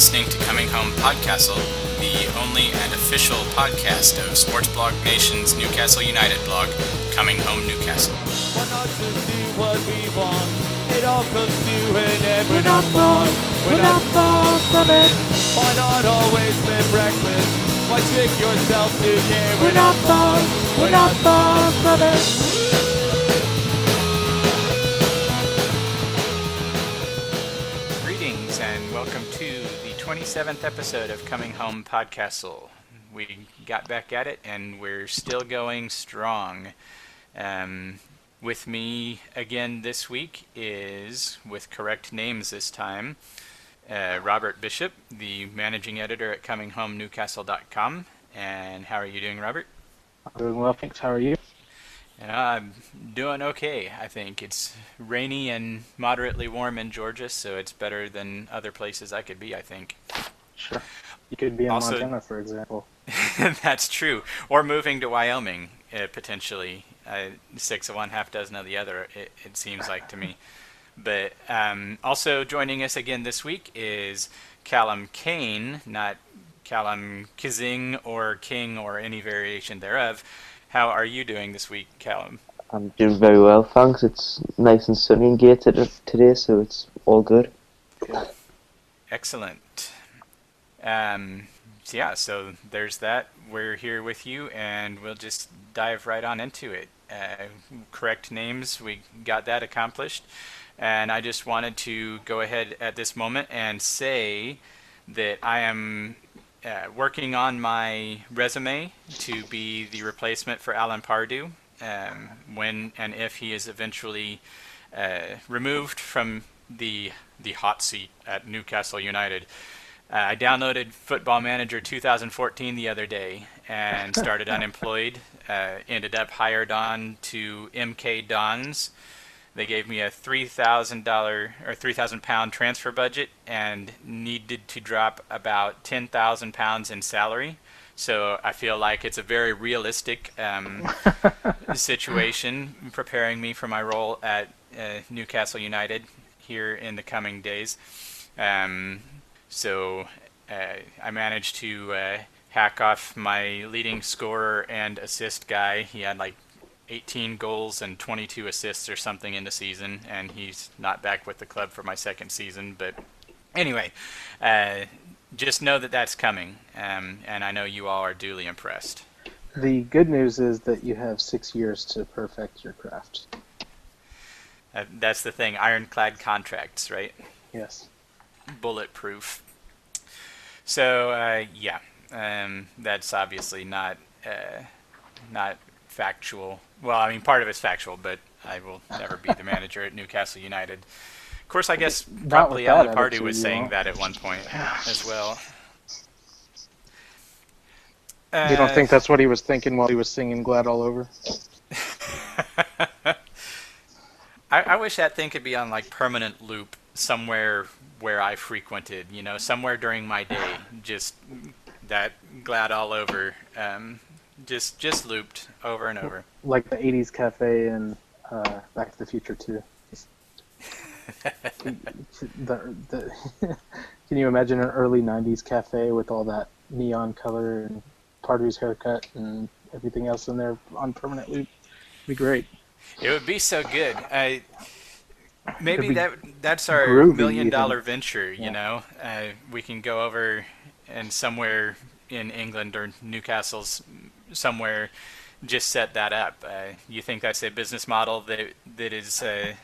listening to Coming Home Podcastle, the only and official podcast of Sports Blog Nation's Newcastle United blog, Coming Home Newcastle. Why not just do what we want? It all comes to an end. We're not far, we're not far from it. Why not always spend breakfast? Why trick yourself to care? We're not far, we're not far from it. 27th episode of Coming Home Podcastle. We got back at it and we're still going strong. Um, with me again this week is, with correct names this time, uh, Robert Bishop, the managing editor at ComingHomeNewcastle.com. And how are you doing, Robert? I'm doing well, thanks. How are you? And I'm doing okay, I think. It's rainy and moderately warm in Georgia, so it's better than other places I could be, I think. Sure. You could be in Also- Montana, for example. That's true. Or moving to Wyoming, uh, potentially. Uh, six of one, half dozen of the other, it, it seems like to me. But um, also joining us again this week is Callum Kane, not Callum Kizing or King or any variation thereof. How are you doing this week, Callum? I'm doing very well, thanks. It's nice and sunny in Gateshead today, so it's all good. Excellent. Um, so yeah, so there's that. We're here with you, and we'll just dive right on into it. Uh, correct names, we got that accomplished. And I just wanted to go ahead at this moment and say that I am uh, working on my resume to be the replacement for Alan Pardew um, when and if he is eventually uh, removed from the the hot seat at Newcastle United. Uh, I downloaded Football Manager 2014 the other day and started unemployed. Uh, ended up hired on to MK Dons. They gave me a three thousand dollar or three thousand pound transfer budget and needed to drop about ten thousand pounds in salary. So I feel like it's a very realistic um, situation preparing me for my role at uh, Newcastle United here in the coming days. Um, so uh, I managed to uh, hack off my leading scorer and assist guy. He had like 18 goals and 22 assists or something in the season, and he's not back with the club for my second season. But anyway, uh, just know that that's coming, um, and I know you all are duly impressed. The good news is that you have six years to perfect your craft. Uh, that's the thing ironclad contracts, right? Yes. bulletproof. So uh, yeah, um, that's obviously not uh, not factual. Well, I mean, part of it's factual, but I will never be the manager at Newcastle United. Of course, I guess Not probably with that Alan Pardew was saying won't. that at one point as well. you don't Uh, think that's what he was thinking while he was singing Glad All Over? I, I wish that thing could be on like permanent loop somewhere where I frequented, you know, somewhere during my day, just that glad all over, um, just just looped over and over. Like the 80s cafe in uh, Back to the Future too. the, the, can you imagine an early 90s cafe with all that neon color and Pardew's haircut and everything else in there on permanent loop? Be great. It would be so good. I maybe that that's our groovy million even. venture. You Yeah. know, uh, we can go over and somewhere in England or Newcastle's somewhere just set that up. Uh, you think that's a business model that that is uh,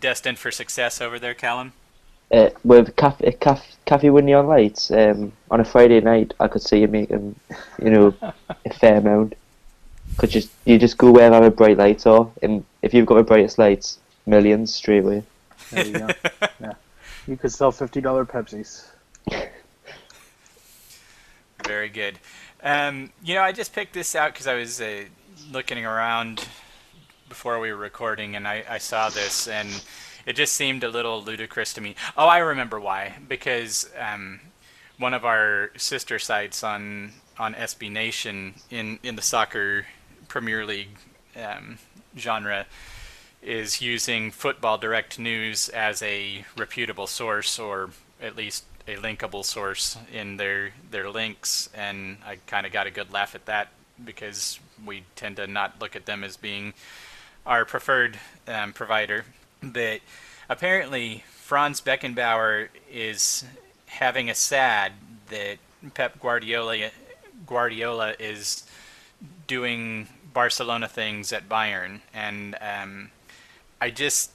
destined for success over there, Callum? Uh, with cafe, cafe, cafe with neon lights, um, on a Friday night, I could see you making, you know, a fair amount. Could just you just go wherever the bright lights are, and if you've got the brightest lights, millions straight away. There you go. yeah. You could sell $50 Pepsis. Very good. Um, you know, I just picked this out because I was uh, looking around before we were recording, and I, I saw this, and it just seemed a little ludicrous to me. Oh, I remember why. Because um, one of our sister sites on on SB Nation in in the soccer Premier League um, genre is using Football Direct News as a reputable source, or at least a linkable source in their their links, and I kind of got a good laugh at that because we tend to not look at them as being our preferred um, provider. But apparently, Franz Beckenbauer is having a sad that Pep Guardiola Guardiola is doing Barcelona things at Bayern, and um, I just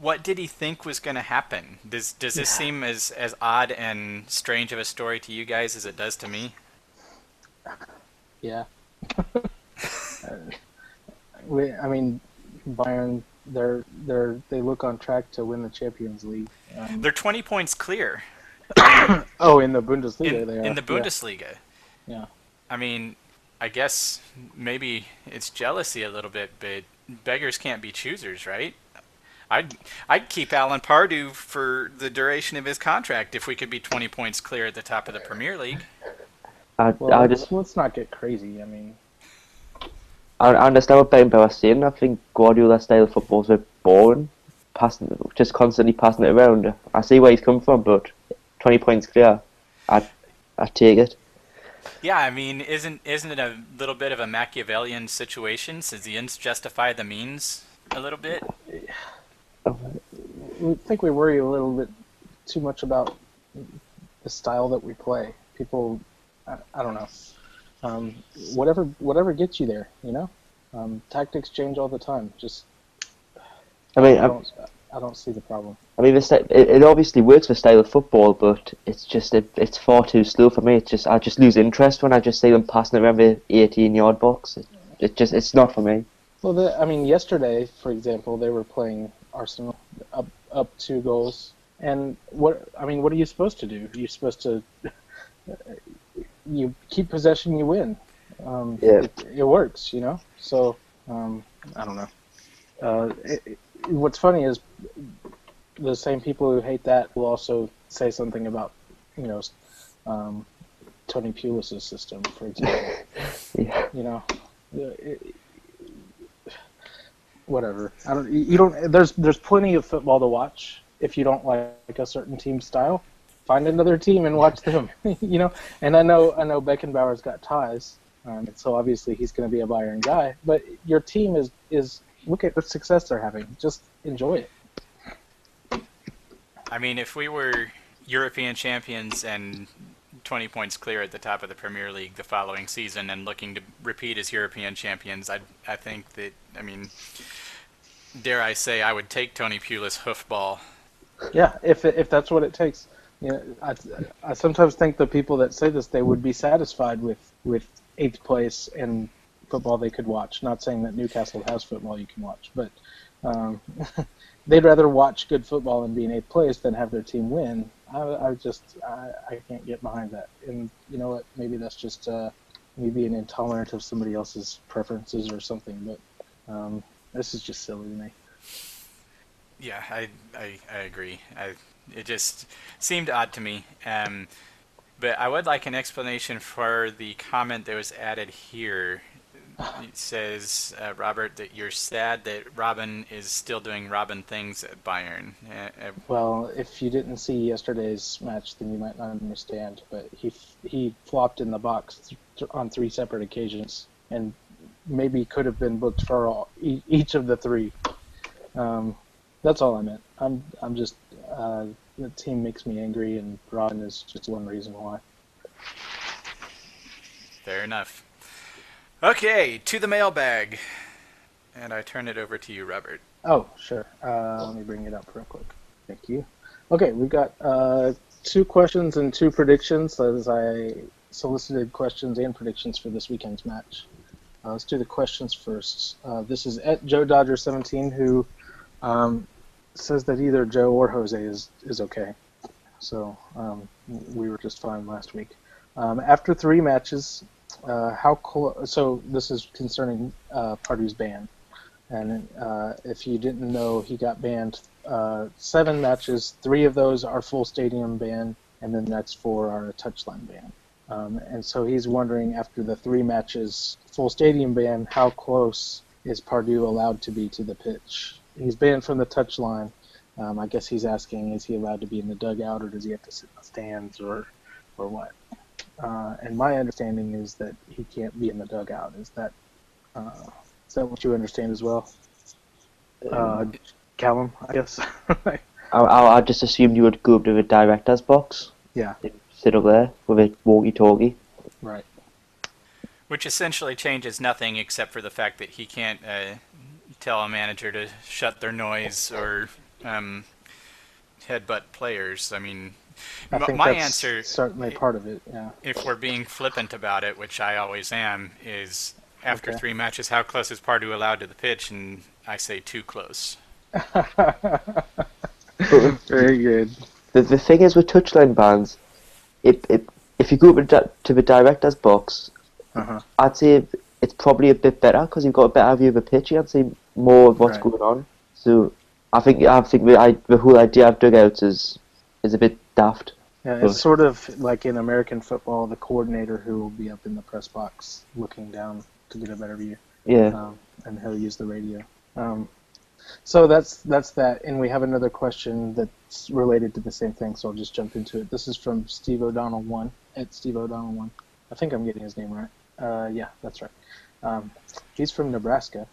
what did he think was going to happen? Does does this Yeah. seem as as odd and strange of a story to you guys as it does to me? Yeah. Uh, we, I mean, Bayern, they're they're they look on track to win the Champions League. Um, They're 20 points clear oh, in the Bundesliga, in, they are. in the Yeah. Bundesliga. Yeah. I mean, I guess maybe it's jealousy a little bit, but beggars can't be choosers, right? I'd I'd keep Alan Pardew for the duration of his contract if we could be 20 points clear at the top of the Premier League. I, Well, I let's, just let's not get crazy. I mean, I, I understand what Beckenbauer's saying. I think Guardiola style football's a bit boring, passing, just constantly passing it around. I see where he's come from, but twenty points clear, I I take it. Yeah, I mean, isn't isn't it a little bit of a Machiavellian situation? Does the ends justify the means a little bit? I think we worry a little bit too much about the style that we play. People, I, I don't know. Um, whatever whatever gets you there, you know. Um, tactics change all the time. Just I mean, I don't I don't see the problem. I mean, it, it obviously works for style of football, but it's just it, it's far too slow for me. It's just I just lose interest when I just see them passing around the eighteen yard box. It, it just it's not for me. Well, the, I mean, yesterday, for example, they were playing Arsenal up up two goals, and what I mean, what are you supposed to do? You're supposed to you keep possession, you win. Um, Yeah. it, it works, you know. So um, I don't know. Uh, it, it- what's funny is the same people who hate that will also say something about you know um, Tony Pulis's system, for example Yeah. you know whatever. I don't you don't there's there's plenty of football to watch if you don't like a certain team style. Find another team and watch them you know? And i know i know beckenbauer's got ties um, so obviously he's going to be a bayern guy but your team is is look at the success they're having. Just enjoy it. I mean, if we were European champions and 20 points clear at the top of the Premier League the following season and looking to repeat as European champions, I I think that I mean, dare I say, I would take Tony Pulis hoofball. Yeah, if if that's what it takes. You know, I I sometimes think the people that say this they would be satisfied with with eighth place and football they could watch. Not saying that Newcastle has football you can watch, but um, they'd rather watch good football and be in eighth place than have their team win. I, I just I, I can't get behind that. And you know what? Maybe that's just uh, me being intolerant of somebody else's preferences or something. But um, this is just silly to me. Yeah, I I, I agree. I, it just seemed odd to me. Um, but I would like an explanation for the comment that was added here. It says, uh, Robert, that you're sad that Robin is still doing Robin things at Bayern. Uh, uh, Well, if you didn't see yesterday's match, then you might not understand. But he he flopped in the box th- on three separate occasions, and maybe could have been booked for all, e- each of the three. Um, that's all I meant. I'm I'm just uh, the team makes me angry, and Robin is just one reason why. fair enough. Okay, to the mailbag. And I turn it over to you, Robert. Oh, sure. Uh, let me bring it up real quick. Thank you. Okay, we've got uh, two questions and two predictions as I solicited questions and predictions for this weekend's match. Uh, let's do the questions first. Uh, this is at Joe Dodger 17 who um, says that either Joe or Jose is, is okay. So um, we were just fine last week. Um, after three matches, uh, how clo- so this is concerning uh, Pardew's ban. And uh, if you didn't know, he got banned uh, seven matches. Three of those are full stadium ban, and the next four are a touchline ban. Um, and so he's wondering, after the three matches full stadium ban, how close is Pardew allowed to be to the pitch? He's banned from the touchline, Um, I guess he's asking, is he allowed to be in the dugout or does he have to sit in the stands or, or what? Uh, and my understanding is that he can't be in the dugout. Is that, uh, is that what you understand as well? Uh, Callum, I guess. I, I, I just assumed you would go up to the director's box, yeah, sit up there with a walkie-talkie. right. Which essentially changes nothing except for the fact that he can't uh, tell a manager to shut their noise or um, headbutt players. I mean, I m- think my that's answer, certainly part of it. Yeah. if we're being flippant about it, which I always am, is after Okay. three matches, how close is Pardew allowed to the pitch? And I say too close. Very good. The, the thing is with touchline bans, it, it, if you go up to di- to the director's box, Uh-huh. I'd say it's probably a bit better because you've got a better view of the pitch. You can see more of what's Right. going on. So I think I think the, I, the whole idea of dugouts is is a bit daft. Yeah, it's sort of like in American football, the coordinator who will be up in the press box looking down to get a better view, Yeah. um, and he'll use the radio. Um, so that's that's that, and we have another question that's related to the same thing. So I'll just jump into it. This is from Steve O'Donnell one at Steve O'Donnell one. I think I'm getting his name right. Uh, yeah, that's right. Um, he's from Nebraska.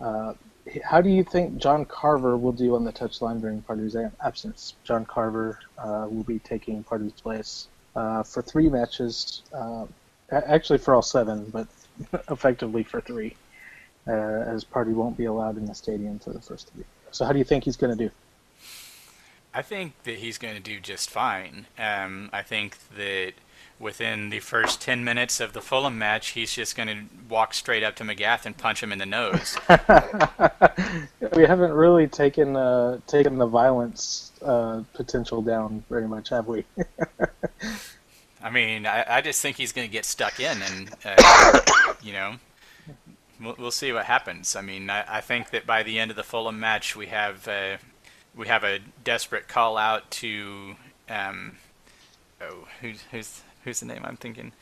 Uh, how do you think John Carver will do on the touchline during Pardew's a- absence? John Carver uh, will be taking Pardew's place uh, for three matches, uh, actually for all seven, but effectively for three, uh, as Pardew won't be allowed in the stadium for the first three. So how do you think he's going to do? I think that he's going to do just fine. Um, I think that within the first 10 minutes of the Fulham match, he's just going to walk straight up to Magath and punch him in the nose. we haven't really taken uh, taken the violence uh, potential down very much, have we? I mean, I, I just think he's going to get stuck in, and, uh, you know, we'll, we'll see what happens. I mean, I, I think that by the end of the Fulham match, we have uh, we have a desperate call out to um, oh, who's who's who's the name I'm thinking?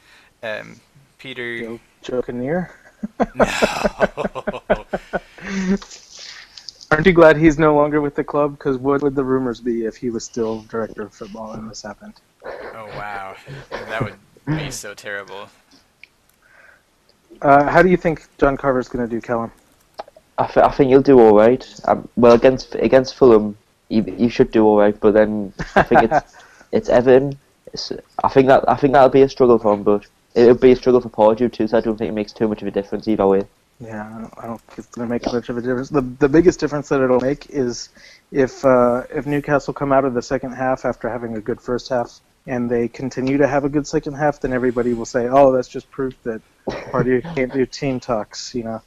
Um, Peter. Joe, Joe Kinnear? No. Aren't you glad he's no longer with the club? Because what would the rumors be if he was still director of football and this happened? Oh wow, that would be so terrible. Uh, how do you think John Carver's going to do, Callum? I, th- I think he'll do all right. Um, well, against against Fulham, he, he should do all right. But then I think it's it's Everton. It's, I think that I think that'll be a struggle for him, but it'll be a struggle for Pardew too. So I don't think it makes too much of a difference either way. Yeah, I don't, I don't think it's going to make much of a difference. The the biggest difference that it'll make is if uh, if Newcastle come out of the second half after having a good first half and they continue to have a good second half, then everybody will say, "Oh, that's just proof that Pardew can't do team talks." You know.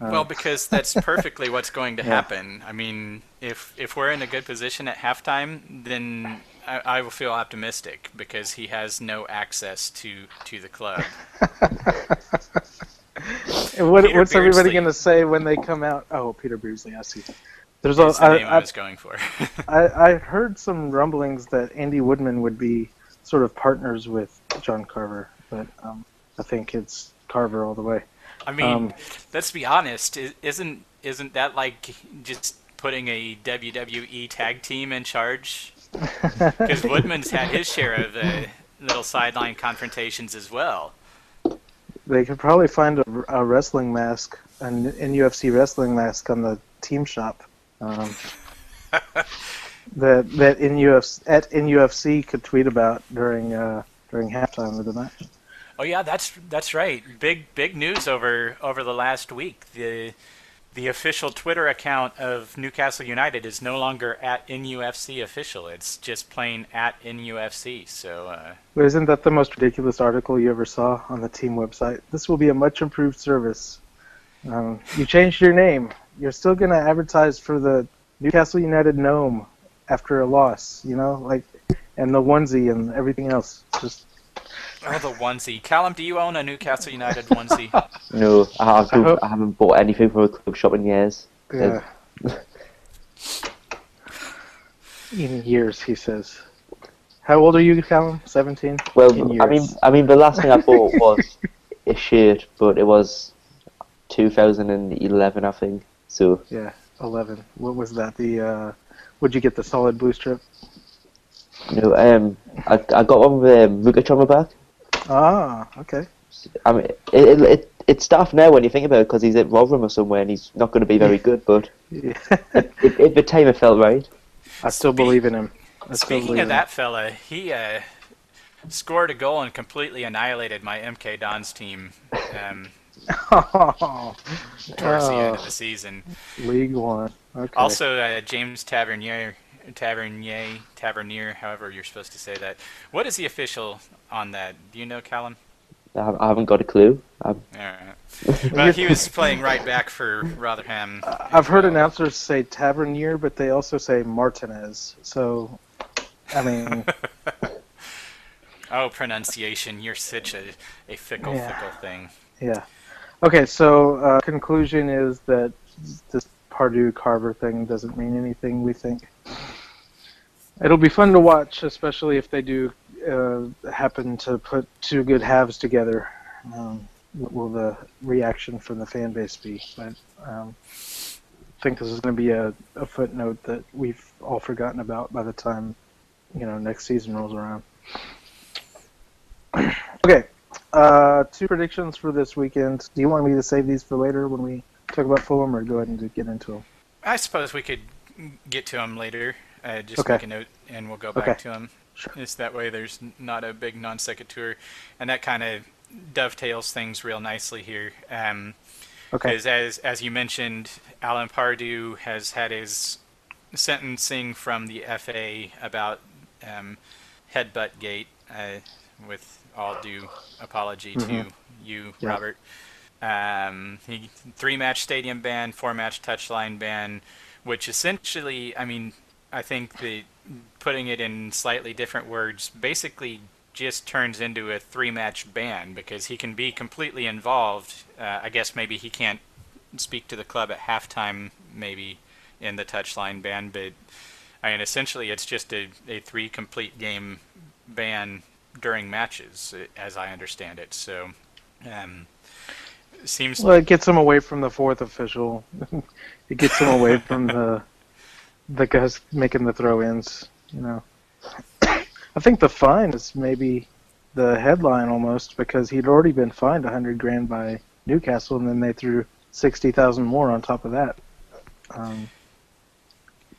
Uh, Well, because that's perfectly what's going to Yeah. happen. I mean, if if we're in a good position at halftime, then I, I will feel optimistic because he has no access to to the club. What, what's everybody going to say when they come out? Oh, Peter Beardsley, I see. There's That's a, the name I, I, was going for. I, I heard some rumblings that Andy Woodman would be sort of partners with John Carver, but um, I think it's Carver all the way. I mean, Um, let's be honest. Isn't isn't that like just putting a WWE tag team in charge? Because Woodman's had his share of the little sideline confrontations as well. They could probably find a, a wrestling mask, an NUFC wrestling mask on the team shop. Um, that that NUFC at NUFC could tweet about during uh, during halftime of the match. Oh yeah, that's that's right. Big big news over over the last week. The the official Twitter account of Newcastle United is no longer at NUFC official. It's just plain at NUFC. So uh, isn't that the most ridiculous article you ever saw on the team website? This will be a much improved service. Um, you changed your name. You're still going to advertise for the Newcastle United gnome after a loss, you know, like, and the onesie and everything else. Just oh, the onesie. Callum, do you own a Newcastle United onesie? No, I, I, don't, hope- I haven't bought anything from a club shop in years. yeah. in years, he says. How old are you, Callum? Seventeen. Well, In I mean. I mean, the last thing I bought was a shirt, but it was 2011, I think. So Yeah, eleven. What was that? The uh, would you get the solid blue strip? No, know, um, I, I got one with um, Vuckic on my back. Ah, okay. I mean, it, it, it it's tough now when you think about it because he's at Rotherham or somewhere and he's not going to be very good. But Yeah. at, at the time, it felt right. I still Speak- believe in him. I still Speaking believe of in that fella, he uh, scored a goal and completely annihilated my MK Dons team um. Oh, towards the end of Oh. the season. League One. Okay. Also, uh, James Tavernier, Tavernier, Tavernier, however you're supposed to say that. What is the official on that? Do you know, Callum? I, I haven't got a clue. I'm, Alright. Well, he was playing right back for Rotherham. I've heard well. announcers say Tavernier, but they also say Martinez. So, I mean, Oh, pronunciation. You're such a, a fickle, Yeah. fickle thing. yeah. Okay, so uh, conclusion is that this Pardew Carver thing doesn't mean anything. We think it'll be fun to watch, especially if they do uh, happen to put two good halves together. Um, what will the reaction from the fan base be? But um, I think this is going to be a, a footnote that we've all forgotten about by the time you know next season rolls around. okay, uh, two predictions for this weekend. Do you want me to save these for later when we talk about Fulham, or go ahead and get into them? I suppose we could get to them later. Uh, just Okay. make a note and we'll go back Okay. to him. Sure. Just that way there's not a big non sequitur. And that kind of dovetails things real nicely here. Um, Okay. Because as as you mentioned, Alan Pardew has had his sentencing from the FA about um, headbutt gate. Uh, with all due apology to Mhm. you, Yeah. Robert. Um, he three match stadium ban, four match touchline ban, which essentially, I mean, I think the putting it in slightly different words, basically just turns into a three match ban because he can be completely involved. Uh, I guess maybe he can't speak to the club at halftime, maybe in the touchline ban, but I mean, essentially, it's just a, a three complete game ban during matches, as I understand it. So, um, seems Well, it gets him away from the fourth official. it gets him away from the the guys making the throw-ins. You know, I think the fine is maybe the headline almost because he'd already been fined a hundred grand by Newcastle, and then they threw sixty thousand more on top of that. Um,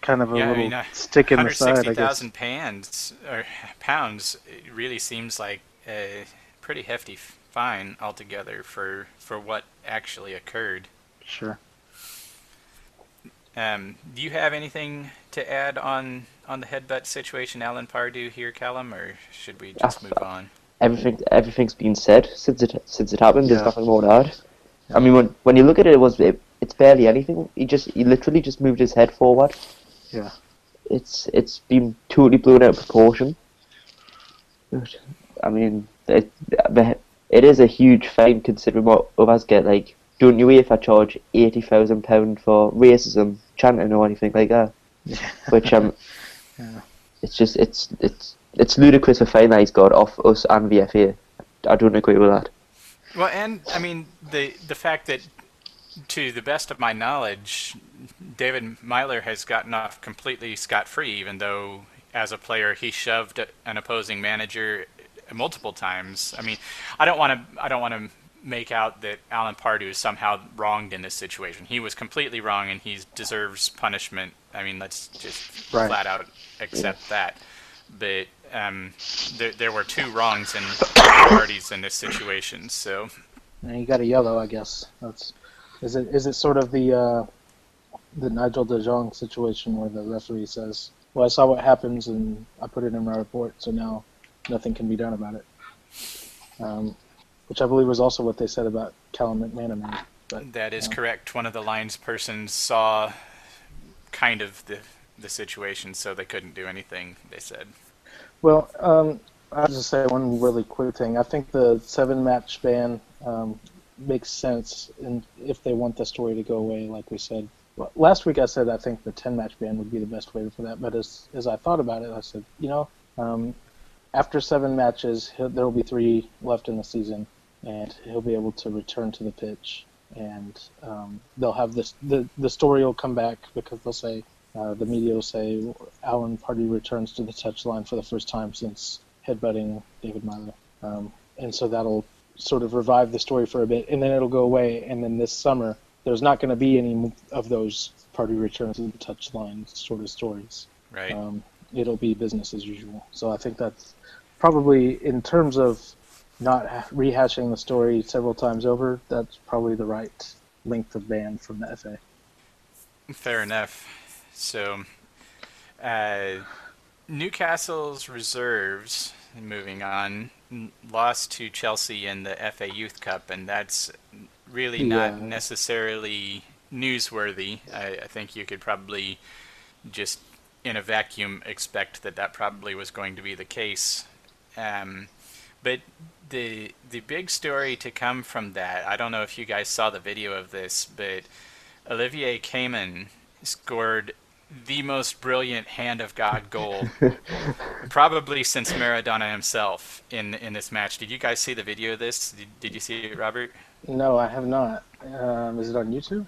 kind of a Yeah, I little mean, uh, stick in the side, I guess. 160,000 pounds or pounds really seems like a pretty hefty fine altogether for for what actually occurred. Sure. Um, do you have anything to add on on the headbutt situation, Alan Pardew here, Callum, or should we just move on? everything everything's been said since it since it happened. There's nothing more to add. I mean, when when you look at it, it was it, it's barely anything. He just he literally just moved his head forward. Yeah. It's it's been totally blown out of proportion. I mean, it it is a huge fine considering what others get. Like, don't you if I charge eighty thousand pound for racism, chanting, or anything like that? Which um, Yeah. it's just it's it's it's ludicrous to find that he's got off us and the FA. I don't agree with that. Well, and I mean the the fact that, to the best of my knowledge, David Meyler has gotten off completely scot free, even though as a player he shoved an opposing manager multiple times. I mean, I don't want to I don't want to make out that Alan Pardew is somehow wronged in this situation. He was completely wrong, and he deserves punishment. I mean, let's just Right. flat out accept that. But um, there, there were two wrongs in parties in this situation, so And you got a yellow, I guess. That's is it. Is it sort of the uh, the Nigel De Jong situation where the referee says, "Well, I saw what happens and I put it in my report, so now nothing can be done about it." Um, which I believe was also what they said about Callum McManaman. But that is correct. One of the lines persons saw kind of the the situation, so they couldn't do anything. They said. Well, um, I'll just say one really quick thing. I think the seven match ban um, makes sense and if they want the story to go away, like we said. Well, last week I said I think the 10 match ban would be the best way for that, but as, as I thought about it, I said, you know, um, after seven matches, there will be three left in the season, and he'll be able to return to the pitch. And um, they'll have this, the, the story will come back because they'll say, Uh, the media will say Alan Pardew returns to the touchline for the first time since headbutting David Meyler. Um, and so that'll sort of revive the story for a bit, and then it'll go away. And then this summer, there's not going to be any of those Pardew returns to the touchline sort of stories. Right. Um, it'll be business as usual. So I think that's probably, in terms of not rehashing the story several times over, that's probably the right length of ban from the FA. Fair enough. So, uh, Newcastle's reserves, moving on, lost to Chelsea in the FA Youth Cup, and that's really not Yeah. necessarily newsworthy. I, I think you could probably just in a vacuum expect that that probably was going to be the case. Um, but the the big story to come from that, I don't know if you guys saw the video of this, but Olivier Kemen scored the most brilliant hand of God goal, probably since Maradona himself in in this match. Did you guys see the video of this? Did, did you see it, Robert? No, I have not. Um, is it on YouTube?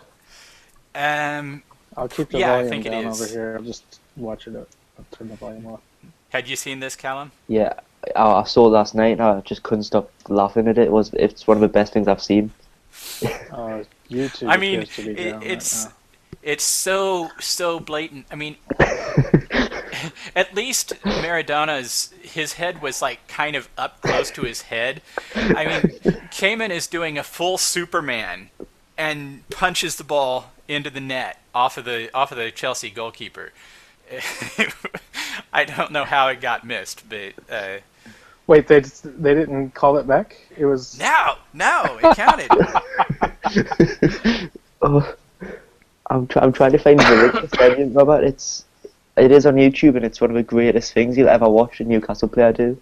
Um, I'll keep the Yeah, I volume think it down is. over here. I'll just watch it. Up. I'll turn the volume off. had you seen this, Callum? Yeah, I, I saw last night and I just couldn't stop laughing at it. It was it's one of the best things I've seen. Uh, YouTube. I mean, appears to be it, down right it's it's so so blatant. I mean, at least Maradona's his head was like kind of up close to his head. I mean, Kemen is doing a full Superman and punches the ball into the net off of the off of the Chelsea goalkeeper. I don't know how it got missed, but uh, Wait, they just, they didn't call it back. It was no, no, it counted. Oh, I'm try- I'm trying to find the link, Brilliant, Robert. It's it is on YouTube and it's one of the greatest things you'll ever watch a Newcastle player do.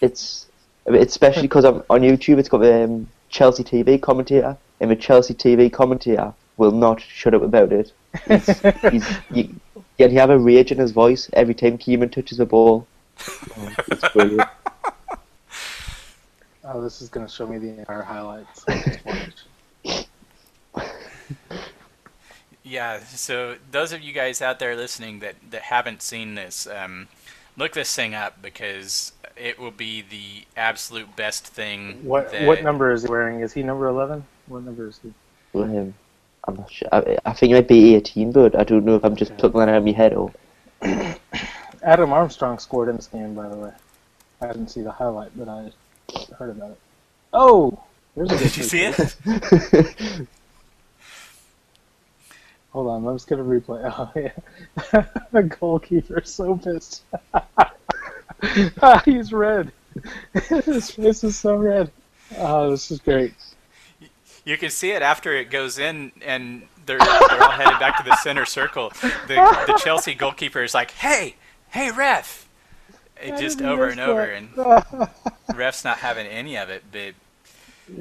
It's I especially because on on YouTube it's got the um, Chelsea TV commentator and the Chelsea TV commentator will not shut up about it. He's, he's, you, yeah, he have a rage in his voice every time Kemen touches the ball. Oh, it's brilliant. Oh, this is gonna show me the entire highlights. I'll just watch. Yeah, so those of you guys out there listening that, that haven't seen this, um, look this thing up because it will be the absolute best thing. What that, what number is he wearing? Is he number eleven? What number is he? Um, I'm not sure. I, I think it might be 18, but I don't know if I'm just plucking that out of my head or. Adam Armstrong scored in this game, by the way. I didn't see the highlight, but I heard about it. Oh, there's a Did you see it? Hold on, let's get a replay. Oh yeah, the goalkeeper's so pissed. Ah, He's red. His face is so red. Oh, this is great. You can see it after it goes in, and they're, they're all headed back to the center circle. The, the Chelsea goalkeeper is like, hey, hey, ref! It just over and over, that. and ref's not having any of it, but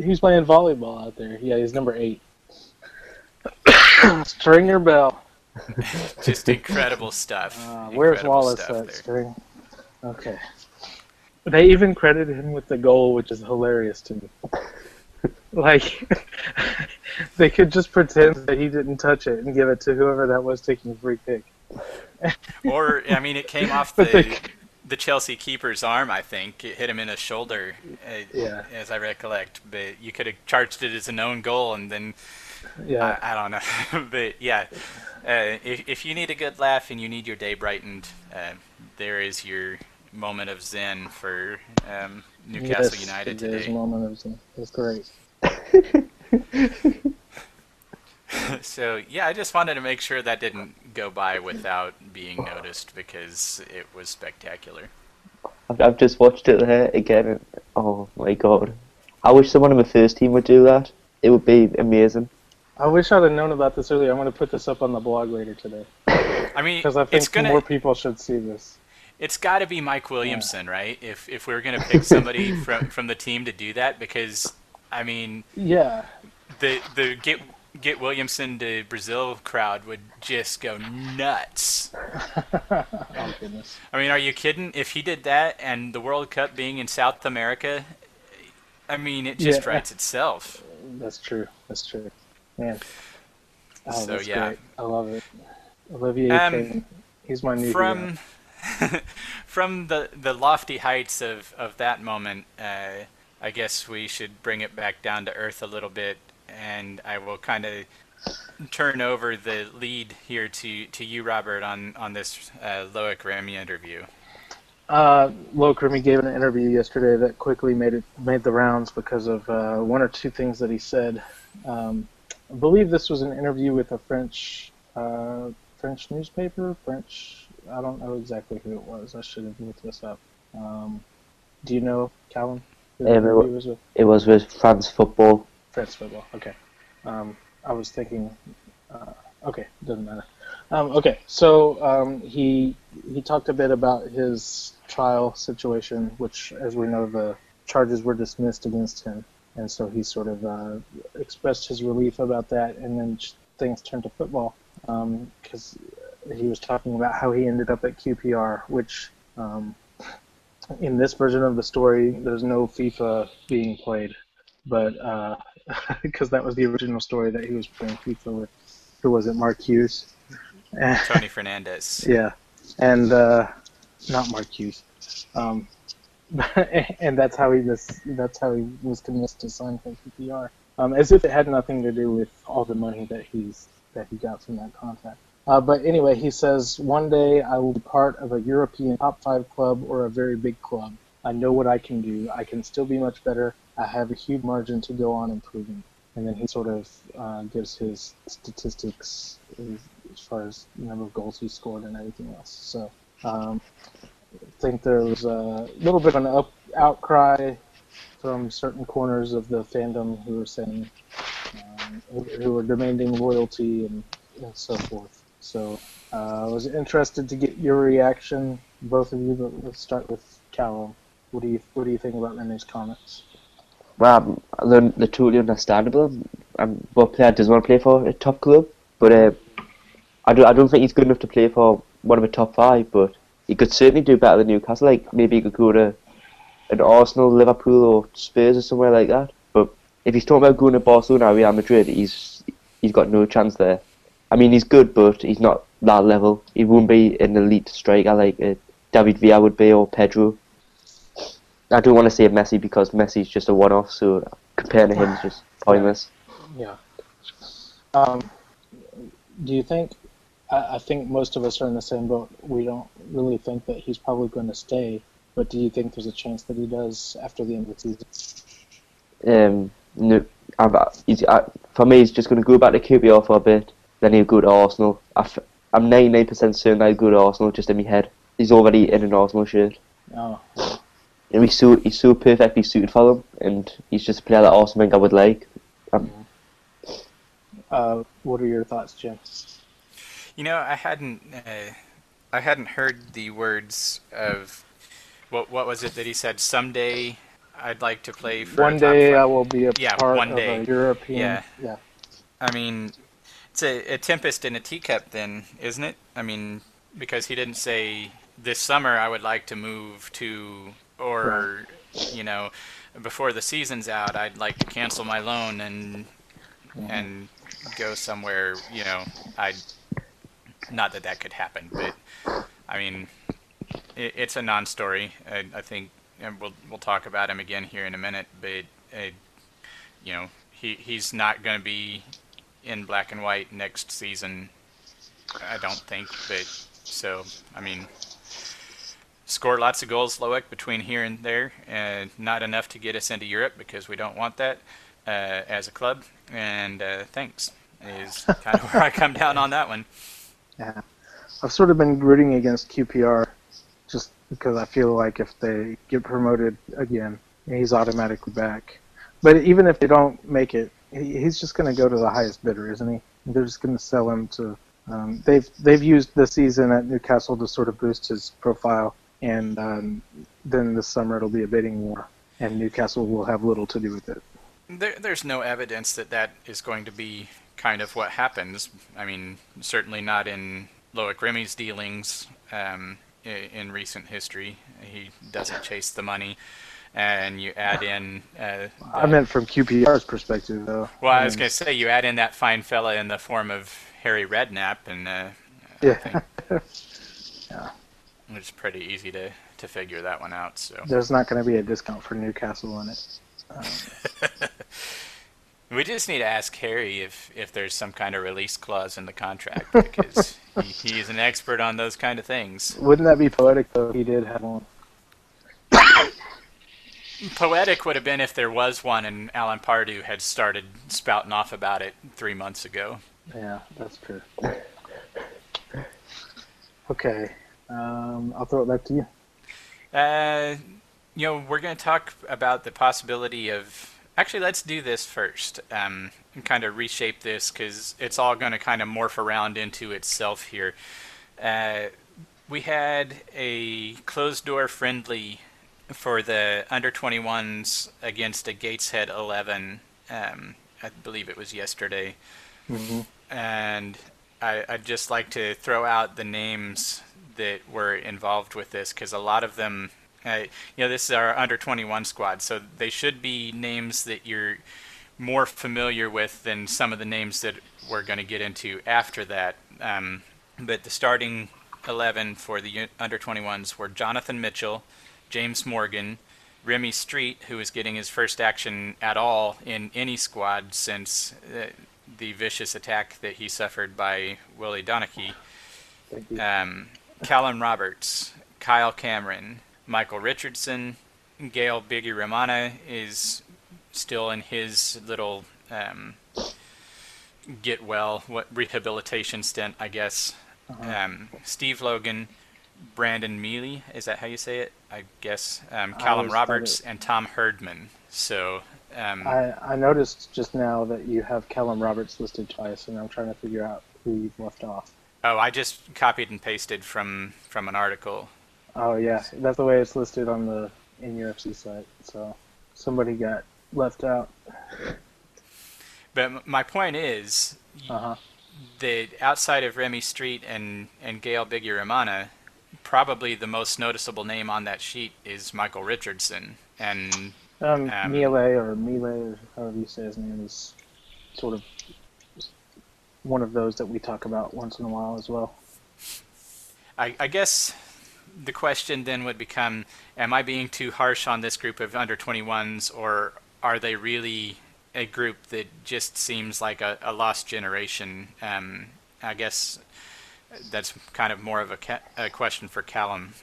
He's playing volleyball out there. Yeah, he's number eight. Stringer Bell. just incredible stuff. Uh, where's Incredible Wallace stuff at? there. String? Okay. They even credited him with the goal, which is hilarious to me. Like, they could just pretend that he didn't touch it and give it to whoever that was taking the free kick. Or I mean, it came off the the Chelsea keeper's arm. I think it hit him in the shoulder, uh, Yeah. as I recollect. But you could have charged it as a known goal, and then Yeah. I, I don't know. but yeah, uh, if if you need a good laugh and you need your day brightened, uh, there is your moment of zen for um, Newcastle yes, United it is a today. moment of zen. It's great. so yeah, I just wanted to make sure that didn't go by without being noticed because it was spectacular. I've, I've just watched it there again. And, oh my god! I wish someone in the first team would do that. It would be amazing. I wish I'd have known about this earlier. I'm going to put this up on the blog later today I mean, because I it's think gonna more people should see this. It's got to be Mike Williamson, right? If if we are gonna pick somebody from from the team to do that, because I mean, Yeah. the the get get Williamson to Brazil crowd would just go nuts. oh goodness. I mean, are you kidding? If he did that, and the World Cup being in South America, I mean, it just Yeah. writes itself. That's true. That's true. Man. Oh, So, that's yeah. great. I love it. Olivier Um, He's my new from from the the lofty heights of of that moment uh, i guess we should bring it back down to earth a little bit and i will kind of turn over the lead here to to you robert on on this uh, loic remy interview Uh, Loic Remy gave an interview yesterday that quickly made it made the rounds because of uh, one or two things that he said. Um, I believe this was an interview with a French uh, French newspaper. French. I don't know exactly who it was. I should have looked this up. Um, do you know, Callum? Um, it was with? It was with France football. France football. Okay. Um, I was thinking. Uh, okay, doesn't matter. Um, okay, so um, he he talked a bit about his trial situation, which, as we know, the charges were dismissed against him, and so he sort of uh, expressed his relief about that, and then things turned to football because he was talking about how he ended up at QPR, which. Um, in this version of the story, there's no FIFA being played, but because that was the original story that he was playing FIFA with. Who was it? Mark Hughes. tony fernandes yeah, and uh, not Mark Hughes. Um, and that's how he was. That's how he was convinced to sign for QPR. Um, as if it had nothing to do with all the money that he's that he got from that contract. Uh, but anyway, he says, one day I will be part of a European top five club or a very big club. I know what I can do. I can still be much better. I have a huge margin to go on improving. And then he sort of uh, gives his statistics as, far as number of goals he scored and everything else. So um, I think there was a little bit of an up, outcry from certain corners of the fandom who were saying, um, who, who were demanding loyalty and, and so forth. So uh, I was interested to get your reaction, both of you. But let's start with Callum. What do you What do you think about Remy's comments? Well, they're, they're totally understandable. Um, what player does want to play for a top club, but uh, I don't. I don't think he's good enough to play for one of the top five. But he could certainly do better than Newcastle. Like maybe he could go to an Arsenal, Liverpool, or Spurs or somewhere like that. But if he's talking about going to Barcelona or Real Madrid, he's he's got no chance there. I mean, he's good, but he's not that level. He wouldn't be an elite striker like uh, David Villa would be or Pedro. I don't want to say Messi because Messi's just a one-off, so comparing to him is just pointless. Yeah. Um, do you think? I, I think most of us are in the same boat. We don't really think that he's probably going to stay. But do you think there's a chance that he does after the end of the season? Um, no, I've, I, for me, he's just going to go back to QPR for a bit, then he'll go to Arsenal. I f- I'm 99% certain he'll go to Arsenal just in my head. He's already in an Arsenal shirt. Oh, And he's so he's so perfectly suited for them, and he's just a player that Arsene Wenger would like. Um, uh, what are your thoughts, Jim? You know, I hadn't, uh, I hadn't heard the words of what what was it that he said? Someday, I'd like to play for. One top day. I will be a Yeah, part one of day. a European. Yeah. yeah. I mean, it's a, a tempest in a teacup, then, isn't it? I mean, because he didn't say this summer I would like to move to, or you know, before the season's out, I'd like to cancel my loan and and go somewhere. You know, I'd not that that could happen, but I mean, it, it's a non-story. I, I think, and we'll we'll talk about him again here in a minute, but. Uh, you know, he he's not going to be in black and white next season. I don't think, but so I mean, score lots of goals, Loic, between here and there, and not enough to get us into Europe because we don't want that uh, as a club. And uh, thanks is kind of where I come down on that one. Yeah, I've sort of been rooting against QPR just because I feel like if they get promoted again, he's automatically back. But even if they don't make it, he, he's just going to go to the highest bidder, isn't he? They're just going to sell him to. Um, they've they've used the season at Newcastle to sort of boost his profile, and um, then this summer it'll be a bidding war, and Newcastle will have little to do with it. There, there's no evidence that that is going to be kind of what happens. I mean, certainly not in Loic Remy's dealings um, in, in recent history. He doesn't chase the money. And you add in. Uh, I meant from QPR's perspective, though. well, I was mean, going to say, you add in that fine fella in the form of Harry Redknapp, and uh, Yeah. yeah. it's pretty easy to, to figure that one out. So There's not going to be a discount for Newcastle in it. Um, we just need to ask Harry if, if there's some kind of release clause in the contract because he, he's an expert on those kind of things. wouldn't that be poetic though? if He did have one. Poetic would have been if there was one and Alan Pardew had started spouting off about it three months ago. Yeah, that's true. Okay, um, I'll throw it back to you. Uh, you know, we're going to talk about the possibility of. Actually, let's do this first um, and kind of reshape this because it's all going to kind of morph around into itself here. Uh, we had a closed door friendly for the under 21s against a Gateshead 11. Um, I believe it was yesterday. hmm and I, I'd just like to throw out the names that were involved with this because a lot of them, uh, you know, this is our under 21 squad, so they should be names that you're more familiar with than some of the names that we're going to get into after that. Um, but the starting 11 for the under 21s were Jonathan Mitchell, James Morgan, Remie Streete, who is getting his first action at all in any squad since uh, the vicious attack that he suffered by Willie Donachie. Um, Callum Roberts, Kyle Cameron, Michael Richardson, Gael Bigirimana is still in his little um, get well, what rehabilitation stint, I guess. Uh-huh. Um, Steve Logan, Brandon Miele, is that how you say it? I guess. Um, Callum thought Roberts and Tom Heardman. So, um, I, I noticed just now that you have Callum Roberts listed twice, and I'm trying to figure out who you've left off. oh, I just copied and pasted from from an article. Oh yeah, that's the way it's listed on the NUFC site. So somebody got left out. But my point is y- Uh huh. that outside of Remie Streete and and Gael Bigirimana, probably the most noticeable name on that sheet is Michael Richardson. And Um, Um, Miele or Miele or however you say his name is sort of one of those that we talk about once in a while as well. I, I guess the question then would become: Am I being too harsh on this group of under 21s, or are they really a group that just seems like a, a lost generation? Um, I guess that's kind of more of a, ca- a question for Callum.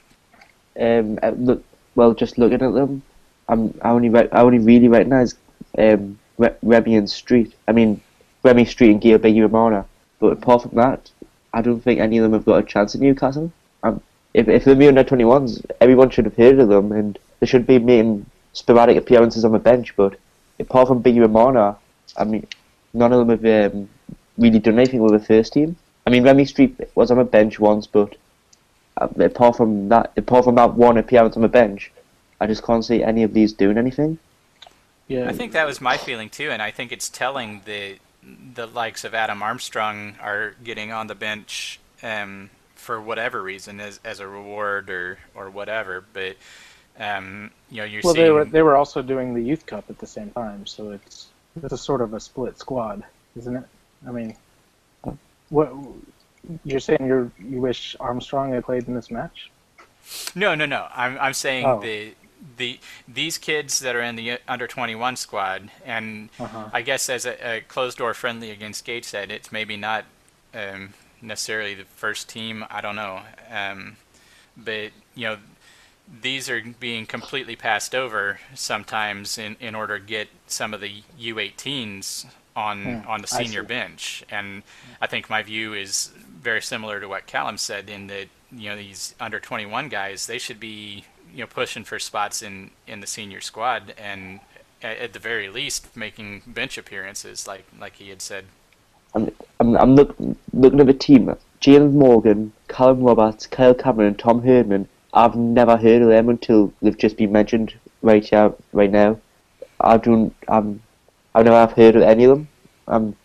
Um, uh, look, well, just looking at them, I'm I only re- I only really recognise um Re- Remy and Street. I mean, Remie Streete and Gael Bigirimana. But apart from that, I don't think any of them have got a chance at Newcastle. Um, if if they're under twenty ones, everyone should have heard of them, and they should be making sporadic appearances on the bench. But apart from Bigirimana, I mean, none of them have um, really done anything with the first team. I mean, Remie Streete was on the bench once, but uh, apart from that, apart from that one appearance on the bench, I just can't see any of these doing anything. Yeah, I think that was my feeling too, and I think it's telling that the likes of Adam Armstrong are getting on the bench um, for whatever reason, as as a reward or or whatever. But um, you know, you're well, seeing they were they were also doing the youth cup at the same time, so it's it's a sort of a split squad, isn't it? I mean, what you're saying? You you wish Armstrong had played in this match? no, no, no. I'm I'm saying Oh. the the these kids that are in the under 21 squad, and Uh-huh. I guess as a, a closed door friendly against Gateshead, it's maybe not um, necessarily the first team. I don't know, um, but you know, these are being completely passed over sometimes in, in order to get some of the U18s on Hmm, on the senior bench, and I think my view is very similar to what Callum said in that you know these under 21 guys they should be you know pushing for spots in in the senior squad and at, at the very least making bench appearances like like he had said. I'm I'm, I'm look, looking at the team. James Morgan, Callum Roberts, Kyle Cameron, and Tom Heardman. I've never heard of them until they've just been mentioned right here, right now. I don't. I'm. I've never heard of any of them. I'm.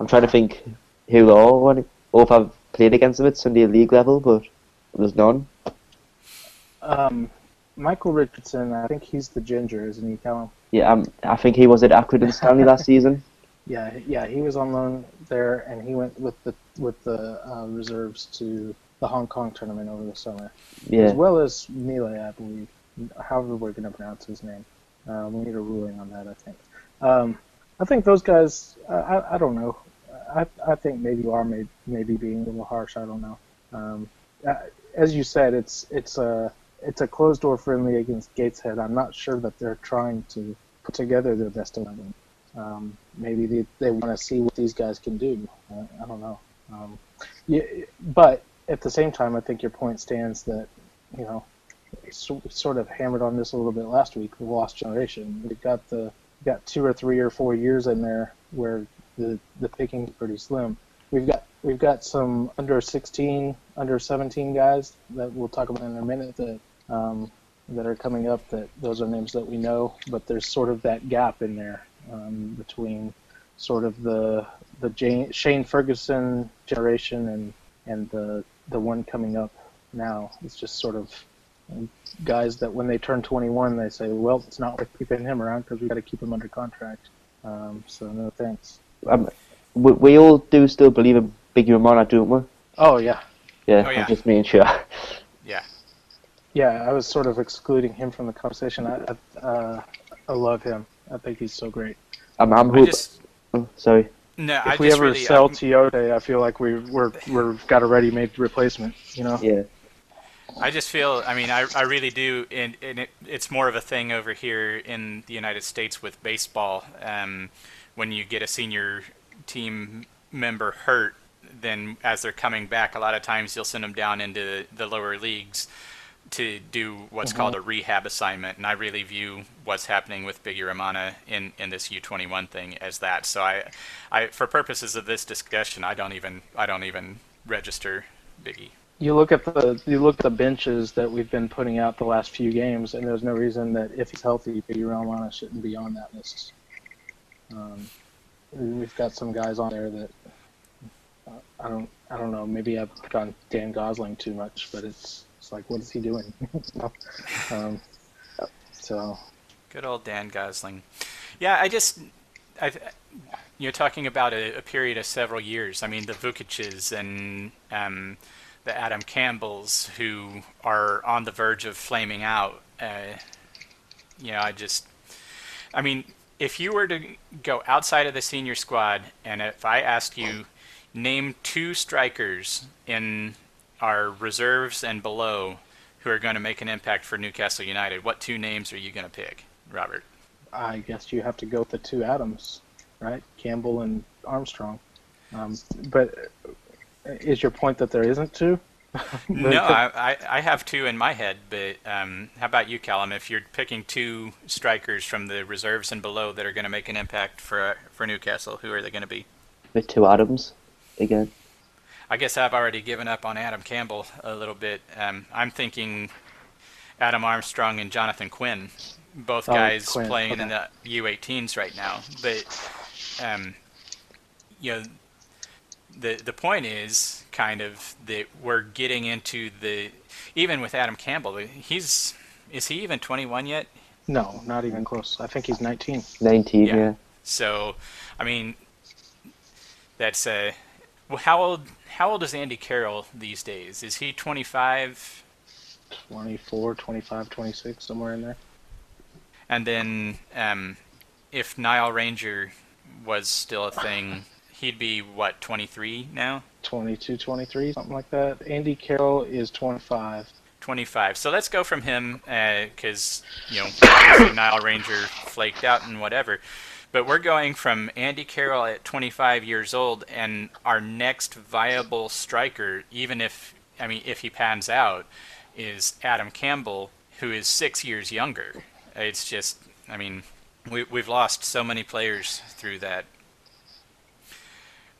I'm trying to think who they are, or or if I've played against them at Sunday League level, but there's none. Um, Michael Richardson, I think he's the ginger, isn't he, Callum? Yeah, um, I think he was at Accrington Stanley last season. Yeah, yeah, he was on loan there, and he went with the with the uh, reserves to the Hong Kong tournament over the summer, Yeah. as well as Mile, I believe. However, we're going to pronounce his name. Uh, we need a ruling on that, I think. Um, I think those guys. I, I, I don't know. I, I think maybe you are may, maybe being a little harsh. I don't know. Um, as you said, it's it's a it's a closed door friendly against Gateshead. I'm not sure that they're trying to put together their best eleven. Um, maybe they, they want to see what these guys can do. Uh, I don't know. Um, yeah, but at the same time, I think your point stands that you know we so- sort of hammered on this a little bit last week. The lost generation. We've got the got two or three or four years in there where the the picking's pretty slim. We've got we've got some under 16, under 17 guys that we'll talk about in a minute that um, that are coming up. That those are names that we know, but there's sort of that gap in there um, between sort of the the Jane, Shane Ferguson generation and and the the one coming up now. It's just sort of um, guys that when they turn 21, they say, well, it's not worth keeping him around because we got to keep him under contract. Um, so no thanks. Um, we, we all do still believe in Bigirimana, don't we? Oh yeah, Yeah, Oh, yeah. I'm just making sure. Yeah. yeah. I was sort of excluding him from the conversation. I I, uh, I love him. I think he's so great. I'm, I'm I hoping. just oh, sorry. no. If I we just ever really, sell I'm- Tioté, I feel like we we're we're got a ready-made replacement. You know. Yeah. I just feel, I mean, I, I really do, and, and it, it's more of a thing over here in the United States with baseball. Um, when you get a senior team member hurt, then as they're coming back, a lot of times you'll send them down into the lower leagues to do what's called a rehab assignment. And I really view what's happening with Bigirimana in, in this U21 thing as that. So I, I, for purposes of this discussion, I don't even, I don't even register Biggie. You look at the you look at the benches that we've been putting out the last few games, and there's no reason that if he's healthy, Bigirimana shouldn't be on that list. Um, we've got some guys on there that uh, I don't I don't know. Maybe I've picked on Dan Gosling too much, but it's it's like what is he doing? Um, so Good old Dan Gosling. Yeah, I just, I, you're talking about a, a period of several years. I mean, the Vuckic's and um, the Adam Campbells who are on the verge of flaming out. Uh, you know, I just, I mean, if you were to go outside of the senior squad, and if I asked you, name two strikers in our reserves and below who are going to make an impact for Newcastle United, what two names are you going to pick, Robert? I guess you have to go with the two Adams, right? Campbell and Armstrong. Um, but is your point that there isn't two? No, I, I, I have two in my head, but um, how about you, Callum? If you're picking two strikers from the reserves and below that are going to make an impact for for Newcastle, who are they going to be? With two Adams again. I guess I've already given up on Adam Campbell a little bit. Um, I'm thinking Adam Armstrong and Jonathan Quinn, both Oh, guys Quinn, playing in the U18s right now. But um, you know, the the point is kind of that we're getting into the even with Adam Campbell. He's is he even 21 yet? No, not even close. I think he's 19. 19, Yeah. yeah. So, I mean, that's uh, well, how old? How old is Andy Carroll these days? Is he 25? 24, 25, 26, somewhere in there. And then, um, if Nile Ranger was still a thing, he'd be what 23 now? 22, 23, something like that. Andy Carroll is 25. 25. So let's go from him uh, because you know obviously Nile Ranger flaked out and whatever. But we're going from Andy Carroll at 25 years old, and our next viable striker, even if I mean if he pans out, is Adam Campbell, who is six years younger. It's just I mean we we've lost so many players through that.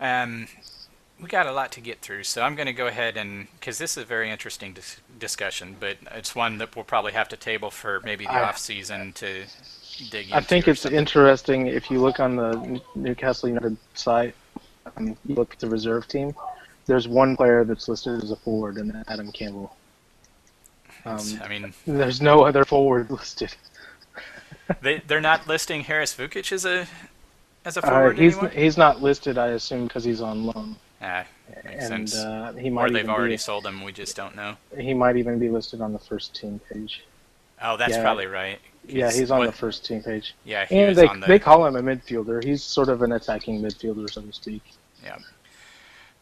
Um, we got a lot to get through, so I'm going to go ahead and because this is a very interesting dis- discussion, but it's one that we'll probably have to table for maybe the I- off season to dig into. I think it's something. interesting if you look on the Newcastle United site, um, you look at the reserve team. There's one player that's listed as a forward, and that's Adam Campbell. Um, I mean, there's no other forward listed. they they're not listing Haris Vuckic as a as a Uh, he's anymore? he's not listed, I assume, because he's on loan, Ah, makes and sense. uh, he or they've already be, sold him. We just don't know. he might even be listed on the first team page. Oh, that's Yeah. probably right. Yeah, he's on what- the first team page, Yeah, he and they on the. they call him a midfielder. He's sort of an attacking midfielder, so to speak. Yeah.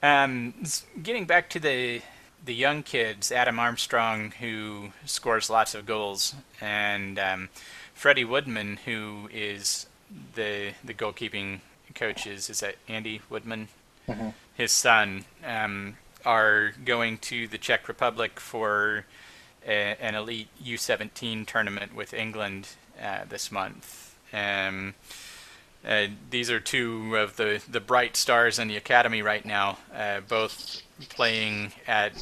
Um, getting back to the the young kids, Adam Armstrong, who scores lots of goals, and um, Freddie Woodman, who is the the goalkeeping coach. Is is that Andy Woodman? Mhm. His son um, are going to the Czech Republic for a, an elite U17 tournament with England uh, this month. Um, uh, these are two of the, the bright stars in the academy right now, uh, both playing at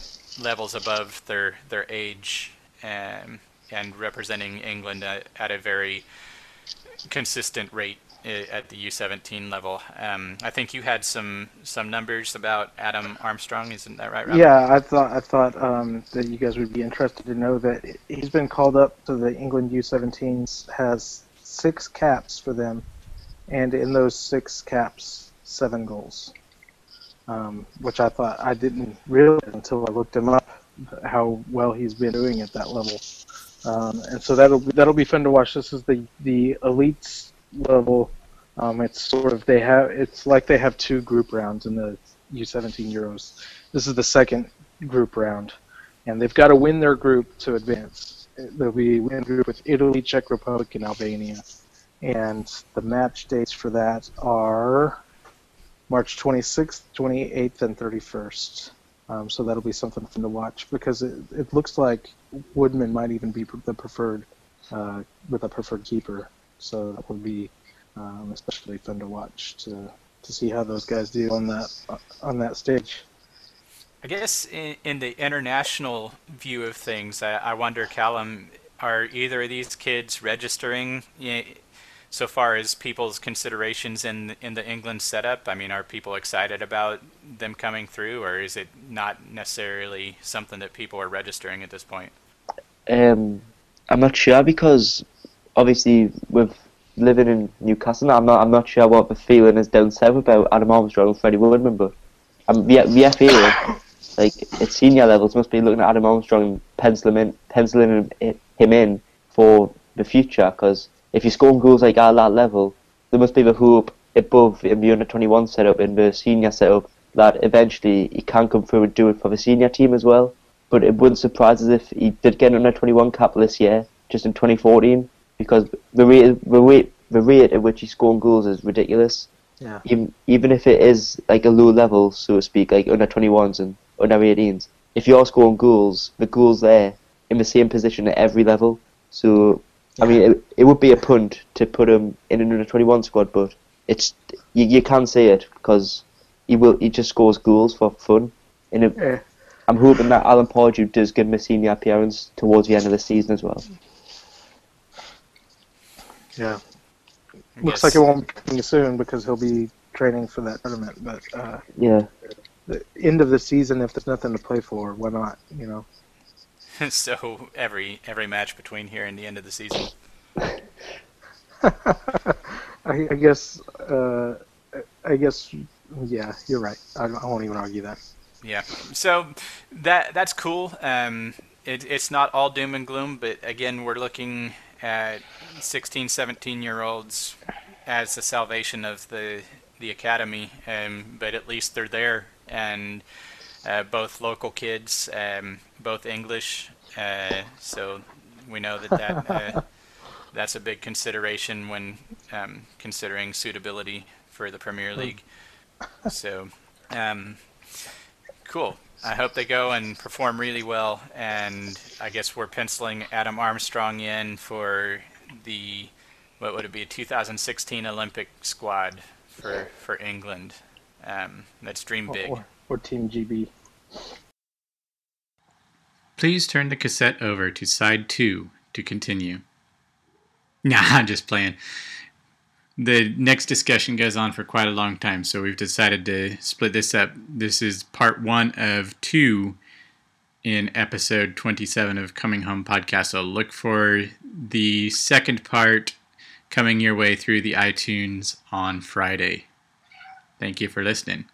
levels above their their age um, and representing England at, at a very consistent rate at the U17 level. Um, I think you had some some numbers about Adam Armstrong, isn't that right? Rob? Yeah, I thought I thought um, that you guys would be interested to know that he's been called up to the England U17s, has six caps for them, and in those six caps, seven goals. Um, which I thought I didn't realize until I looked him up how well he's been doing at that level. Um, and so that'll be, that'll be fun to watch. This is the the elites level. Um, it's sort of they have it's like they have two group rounds in the U17 Euros. This is the second group round, and they've got to win their group to advance. They'll be win group with Italy, Czech Republic, and Albania. And the match dates for that are March 26th, 28th, and 31st. Um, so that'll be something fun to watch because it, it looks like Woodman might even be the preferred uh, with a preferred keeper. So that would be um, especially fun to watch to to see how those guys do on that on that stage. I guess in, in the international view of things, I, I wonder, Callum, are either of these kids registering y- so far as people's considerations in in the England setup? I mean, are people excited about them coming through, or is it not necessarily something that people are registering at this point? Um, I'm not sure because obviously with living in Newcastle, I'm not I'm not sure what the feeling is down south about Adam Armstrong and Freddie Woodman, but um, the the FA like at senior levels must be looking at Adam Armstrong and penciling in, penciling him, in for the future because if you're scoring goals like at that level, there must be the hope above in the under 21 setup in the senior setup that eventually he can come through and do it for the senior team as well. But it wouldn't surprise us if he did get an under 21 cap this year, just in 2014, because the rate, the rate, the rate at which he's scoring goals is ridiculous. Yeah. Even, even if it is like a low level, so to speak, like under 21s and under 18s, if you're scoring goals, the goals there in the same position at every level. So, I mean, it, it would be a punt to put him in an under 21 squad, but it's you, you can say it because he will he just scores goals for fun. And it, Yeah. I'm hoping that Alan Pardew does give him a senior appearance towards the end of the season as well. Yeah. I Looks guess- like it won't be coming soon because he'll be training for that tournament. But uh, Yeah, the end of the season, if there's nothing to play for, why not? You know. so every every match between here and the end of the season. I, I guess. Uh, I guess. Yeah, you're right. I, I won't even argue that. Yeah. So that that's cool. Um, it, it's not all doom and gloom, but again, we're looking at 16, 17 year olds as the salvation of the the academy. Um, but at least they're there, and uh, both local kids, um, both English. Uh, so we know that that. Uh, That's a big consideration when um, considering suitability for the Premier League. So, um, Cool. I hope they go and perform really well. And I guess we're penciling Adam Armstrong in for the what would it be a 2016 Olympic squad for for England. Um, let's dream big. Or, or Team GB. Please turn the cassette over to side two to continue. Nah, I'm just playing. The next discussion goes on for quite a long time, so we've decided to split this up. This is part one of two in episode 27 of Coming Home Podcast. So look for the second part coming your way through the iTunes on Friday. Thank you for listening.